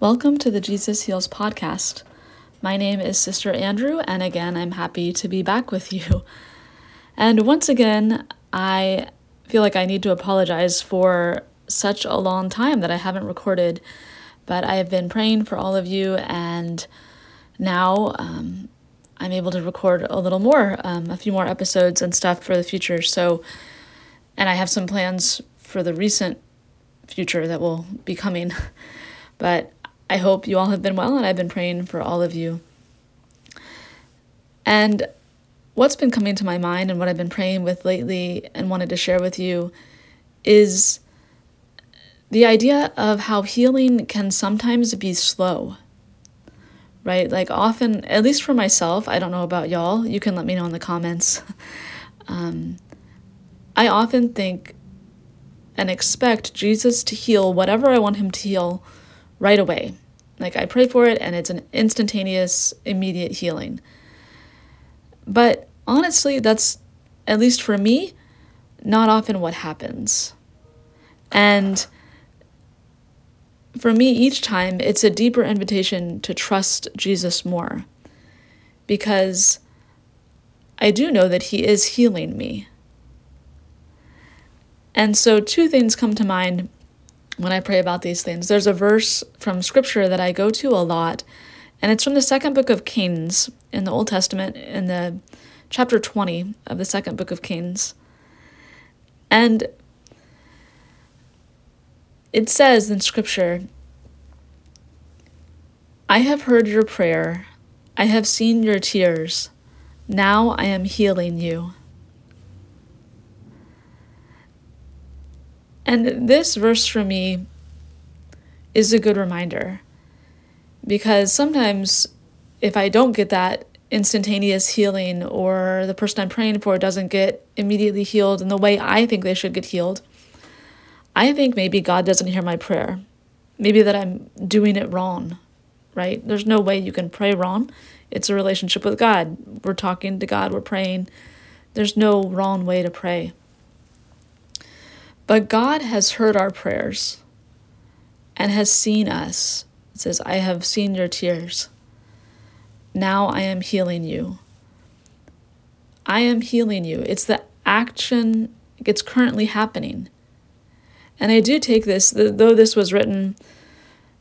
Welcome to the Jesus Heals podcast. My name is Sister Andrew, and again, I'm happy to be back with you. And once again, I feel like I need to apologize for such a long time that I haven't recorded, but I have been praying for all of you, and now um, I'm able to record a little more, um, a few more episodes and stuff for the future. So, and I have some plans for the recent future that will be coming. But I hope you all have been well, and I've been praying for all of you. And what's been coming to my mind and what I've been praying with lately and wanted to share with you is the idea of how healing can sometimes be slow. Right? Like, often, at least for myself, I don't know about y'all, you can let me know in the comments. um, I often think and expect Jesus to heal whatever I want him to heal right away. Like I pray for it and it's an instantaneous, immediate healing. But honestly, that's, at least for me, not often what happens. And for me, each time, it's a deeper invitation to trust Jesus more. Because I do know that He is healing me. And so, two things come to mind when I pray about these things. There's a verse from scripture that I go to a lot, and it's from the second book of Kings in the Old Testament, in the chapter 20 of the second book of Kings. And it says in scripture, I have heard your prayer, I have seen your tears. Now I am healing you. And this verse for me is a good reminder because sometimes if I don't get that instantaneous healing or the person I'm praying for doesn't get immediately healed in the way I think they should get healed, I think maybe God doesn't hear my prayer. Maybe that I'm doing it wrong, right? There's no way you can pray wrong. It's a relationship with God. We're talking to God, we're praying. There's no wrong way to pray. But God has heard our prayers and has seen us. It says, I have seen your tears. Now I am healing you. I am healing you. It's the action, it's currently happening. And I do take this, though this was written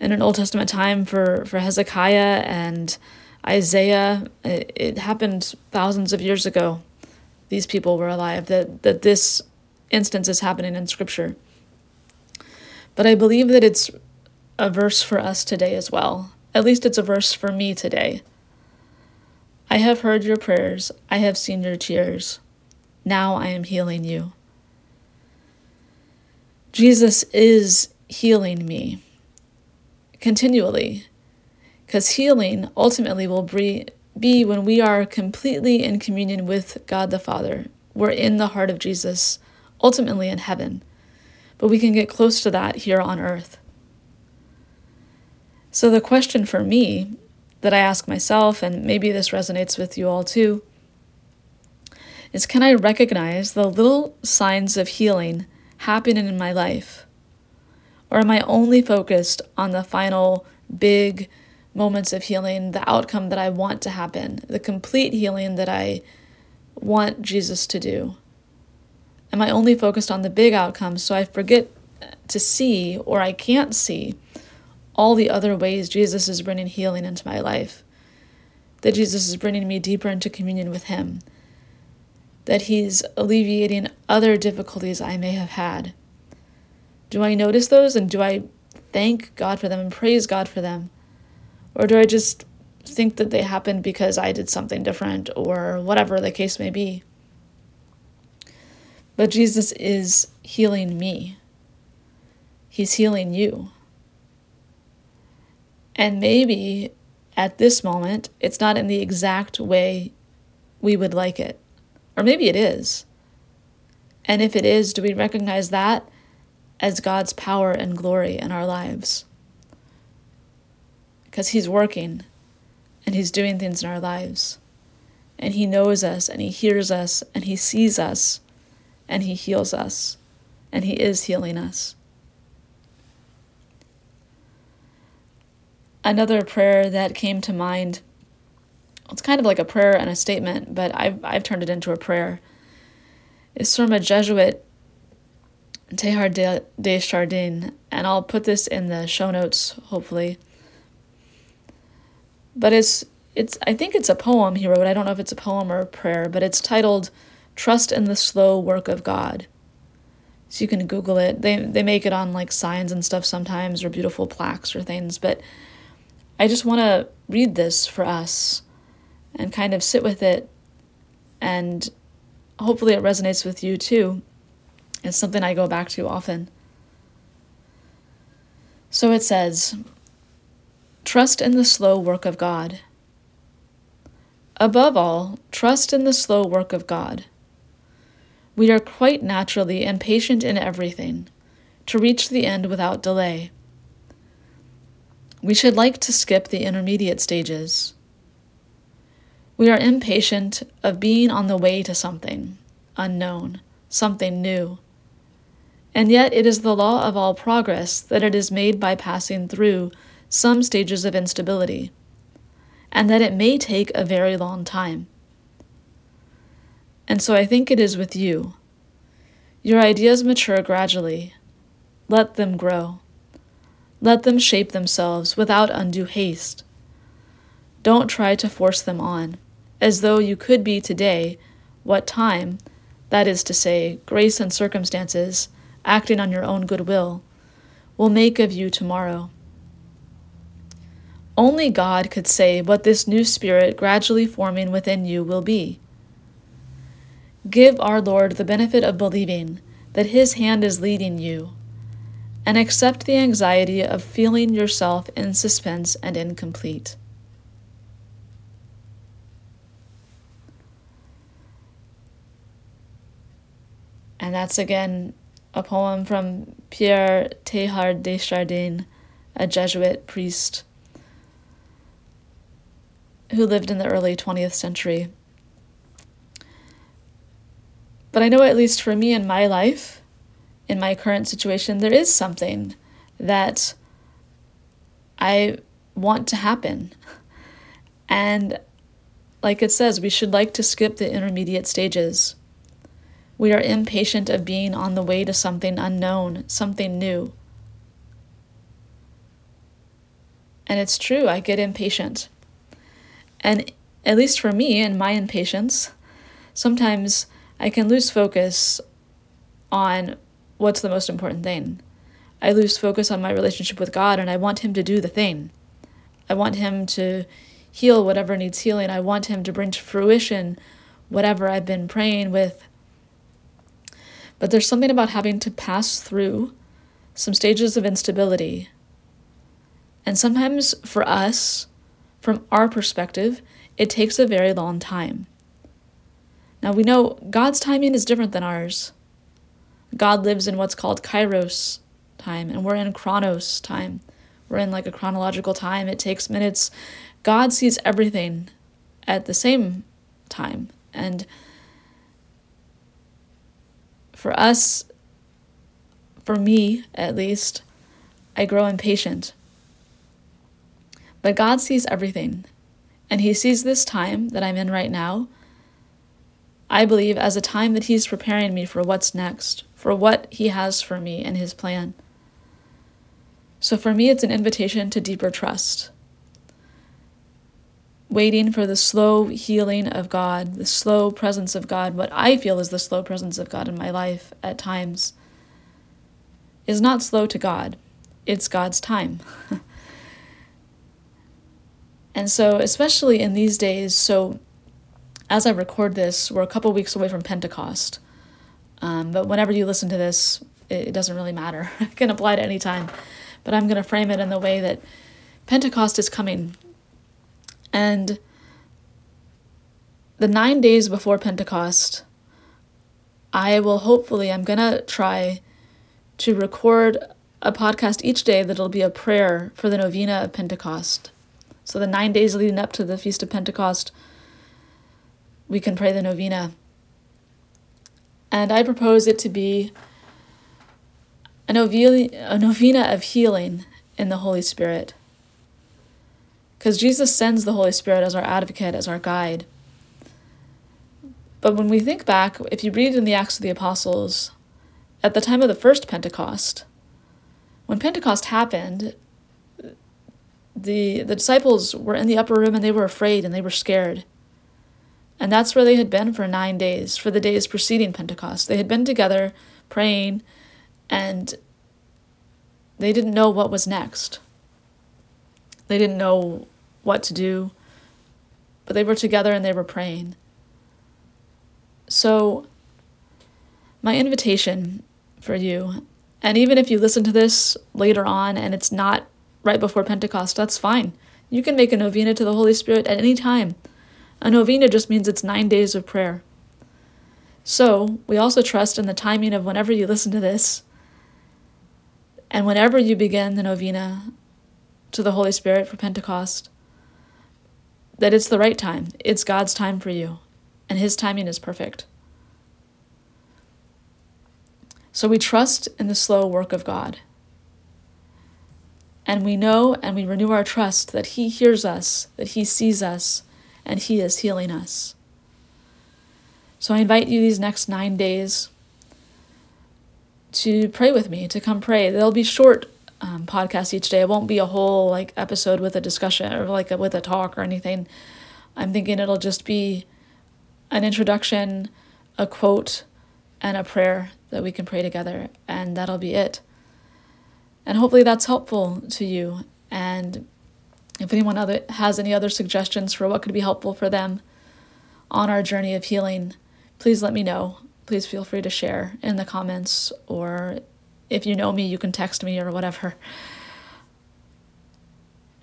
in an Old Testament time for, for Hezekiah and Isaiah, it, it happened thousands of years ago. These people were alive, that, that this instances happening in Scripture. But I believe that it's a verse for us today as well. At least it's a verse for me today. I have heard your prayers, I have seen your tears. Now I am healing you. Jesus is healing me continually because healing ultimately will be when we are completely in communion with God the Father. We're in the heart of Jesus ultimately in heaven, but we can get close to that here on earth. So, the question for me that I ask myself, and maybe this resonates with you all too, is can I recognize the little signs of healing happening in my life? Or am I only focused on the final big moments of healing, the outcome that I want to happen, the complete healing that I want Jesus to do? Am I only focused on the big outcomes so I forget to see or I can't see all the other ways Jesus is bringing healing into my life? That Jesus is bringing me deeper into communion with Him? That He's alleviating other difficulties I may have had? Do I notice those and do I thank God for them and praise God for them? Or do I just think that they happened because I did something different or whatever the case may be? But Jesus is healing me, He's healing you. And maybe at this moment, it's not in the exact way we would like it. Or maybe it is. And if it is, do we recognize that as God's power and glory in our lives? Because He's working and He's doing things in our lives. And He knows us and He hears us and He sees us and He heals us, and He is healing us. another prayer that came to mind. It's kind of like a prayer and a statement, but I've, I've turned it into a prayer. It's from a Jesuit, Teilhard de, de Chardin, and I'll put this in the show notes, hopefully. But it's it's I think it's a poem he wrote. I don't know if it's a poem or a prayer, but it's titled Trust in the Slow Work of God. So you can Google it. They they make it on like signs and stuff sometimes or beautiful plaques or things, but I just want to read this for us and kind of sit with it and hopefully it resonates with you too. It's something I go back to often. So it says, Trust in the slow work of God. Above all, trust in the slow work of God. We are quite naturally impatient in everything, to reach the end without delay. We should like to skip the intermediate stages. We are impatient of being on the way to something unknown, something new. And yet it is the law of all progress that it is made by passing through some stages of instability, and that it may take a very long time. And so I think it is with you. Your ideas mature gradually. Let them grow. Let them shape themselves without undue haste. Don't try to force them on, as though you could be today what time, that is to say, grace and circumstances, acting on your own good will, will make of you tomorrow. Only God could say what this new spirit gradually forming within you will be. Give our Lord the benefit of believing that His hand is leading you, and accept the anxiety of feeling yourself in suspense and incomplete. And that's again a poem from Pierre Teilhard de Chardin, a Jesuit priest who lived in the early 20th century. But I know, at least for me in my life, in my current situation, there is something that I want to happen. And like it says, we should like to skip the intermediate stages. We are impatient of being on the way to something unknown, something new. And it's true, I get impatient. And at least for me and my impatience, sometimes I can lose focus on what's the most important thing. I lose focus on my relationship with God and I want Him to do the thing. I want Him to heal whatever needs healing. I want Him to bring to fruition whatever I've been praying with. But there's something about having to pass through some stages of instability. And sometimes for us, from our perspective, it takes a very long time. Now we know God's timing is different than ours. God lives in what's called kairos time, and we're in chronos time. We're in like a chronological time. It takes minutes. God sees everything at the same time. And for us, for me at least, I grow impatient. But God sees everything, and He sees this time that I'm in right now I believe, as a time that He's preparing me for what's next, for what He has for me and His plan. So for me, it's an invitation to deeper trust. Waiting for the slow healing of God, the slow presence of God, what I feel is the slow presence of God in my life at times, is not slow to God. It's God's time. and so, especially in these days, so as I record this, we're a couple weeks away from Pentecost. Um, but whenever you listen to this, it, it doesn't really matter. it can apply to any time. But I'm going to frame it in the way that Pentecost is coming. And the nine days before Pentecost, I will hopefully, I'm going to try to record a podcast each day that'll be a prayer for the novena of Pentecost. So the nine days leading up to the Feast of Pentecost we can pray the novena. And I propose it to be a novena, a novena of healing in the Holy Spirit. Because Jesus sends the Holy Spirit as our advocate, as our guide. But when we think back, if you read in the Acts of the Apostles, at the time of the first Pentecost, when Pentecost happened, the, the disciples were in the upper room and they were afraid and they were scared. And that's where they had been for nine days, for the days preceding Pentecost. They had been together praying and they didn't know what was next. They didn't know what to do, but they were together and they were praying. So, my invitation for you, and even if you listen to this later on and it's not right before Pentecost, that's fine. You can make a novena to the Holy Spirit at any time. A novena just means it's nine days of prayer. So, we also trust in the timing of whenever you listen to this and whenever you begin the novena to the Holy Spirit for Pentecost, that it's the right time. It's God's time for you, and His timing is perfect. So we trust in the slow work of God. And we know and we renew our trust that He hears us, that He sees us, and He is healing us. So I invite you these next nine days to pray with me, to come pray. There'll be short um, podcasts each day. It won't be a whole like episode with a discussion or like a, with a talk or anything. I'm thinking it'll just be an introduction, a quote, and a prayer that we can pray together, and that'll be it. And hopefully that's helpful to you. And if anyone other has any other suggestions for what could be helpful for them on our journey of healing, please let me know please feel free to share in the comments or if you know me, you can text me or whatever.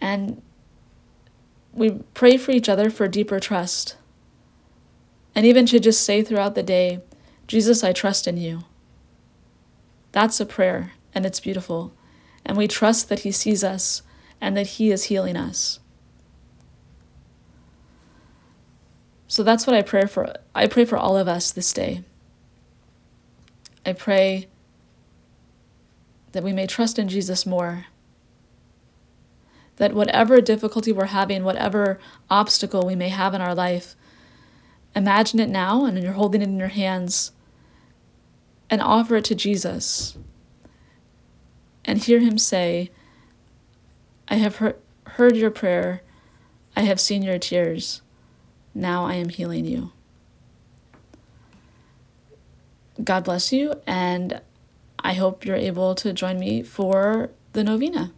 And we pray for each other for deeper trust. And even to just say throughout the day, Jesus, I trust in you. That's a prayer, and it's beautiful. And we trust that He sees us and that He is healing us. So that's what I pray for. I pray for all of us this day. I pray that we may trust in Jesus more. That whatever difficulty we're having, whatever obstacle we may have in our life, imagine it now and you're holding it in your hands and offer it to Jesus and hear him say, I have heard, heard your prayer, I have seen your tears, now I am healing you. God bless you, and I hope you're able to join me for the novena.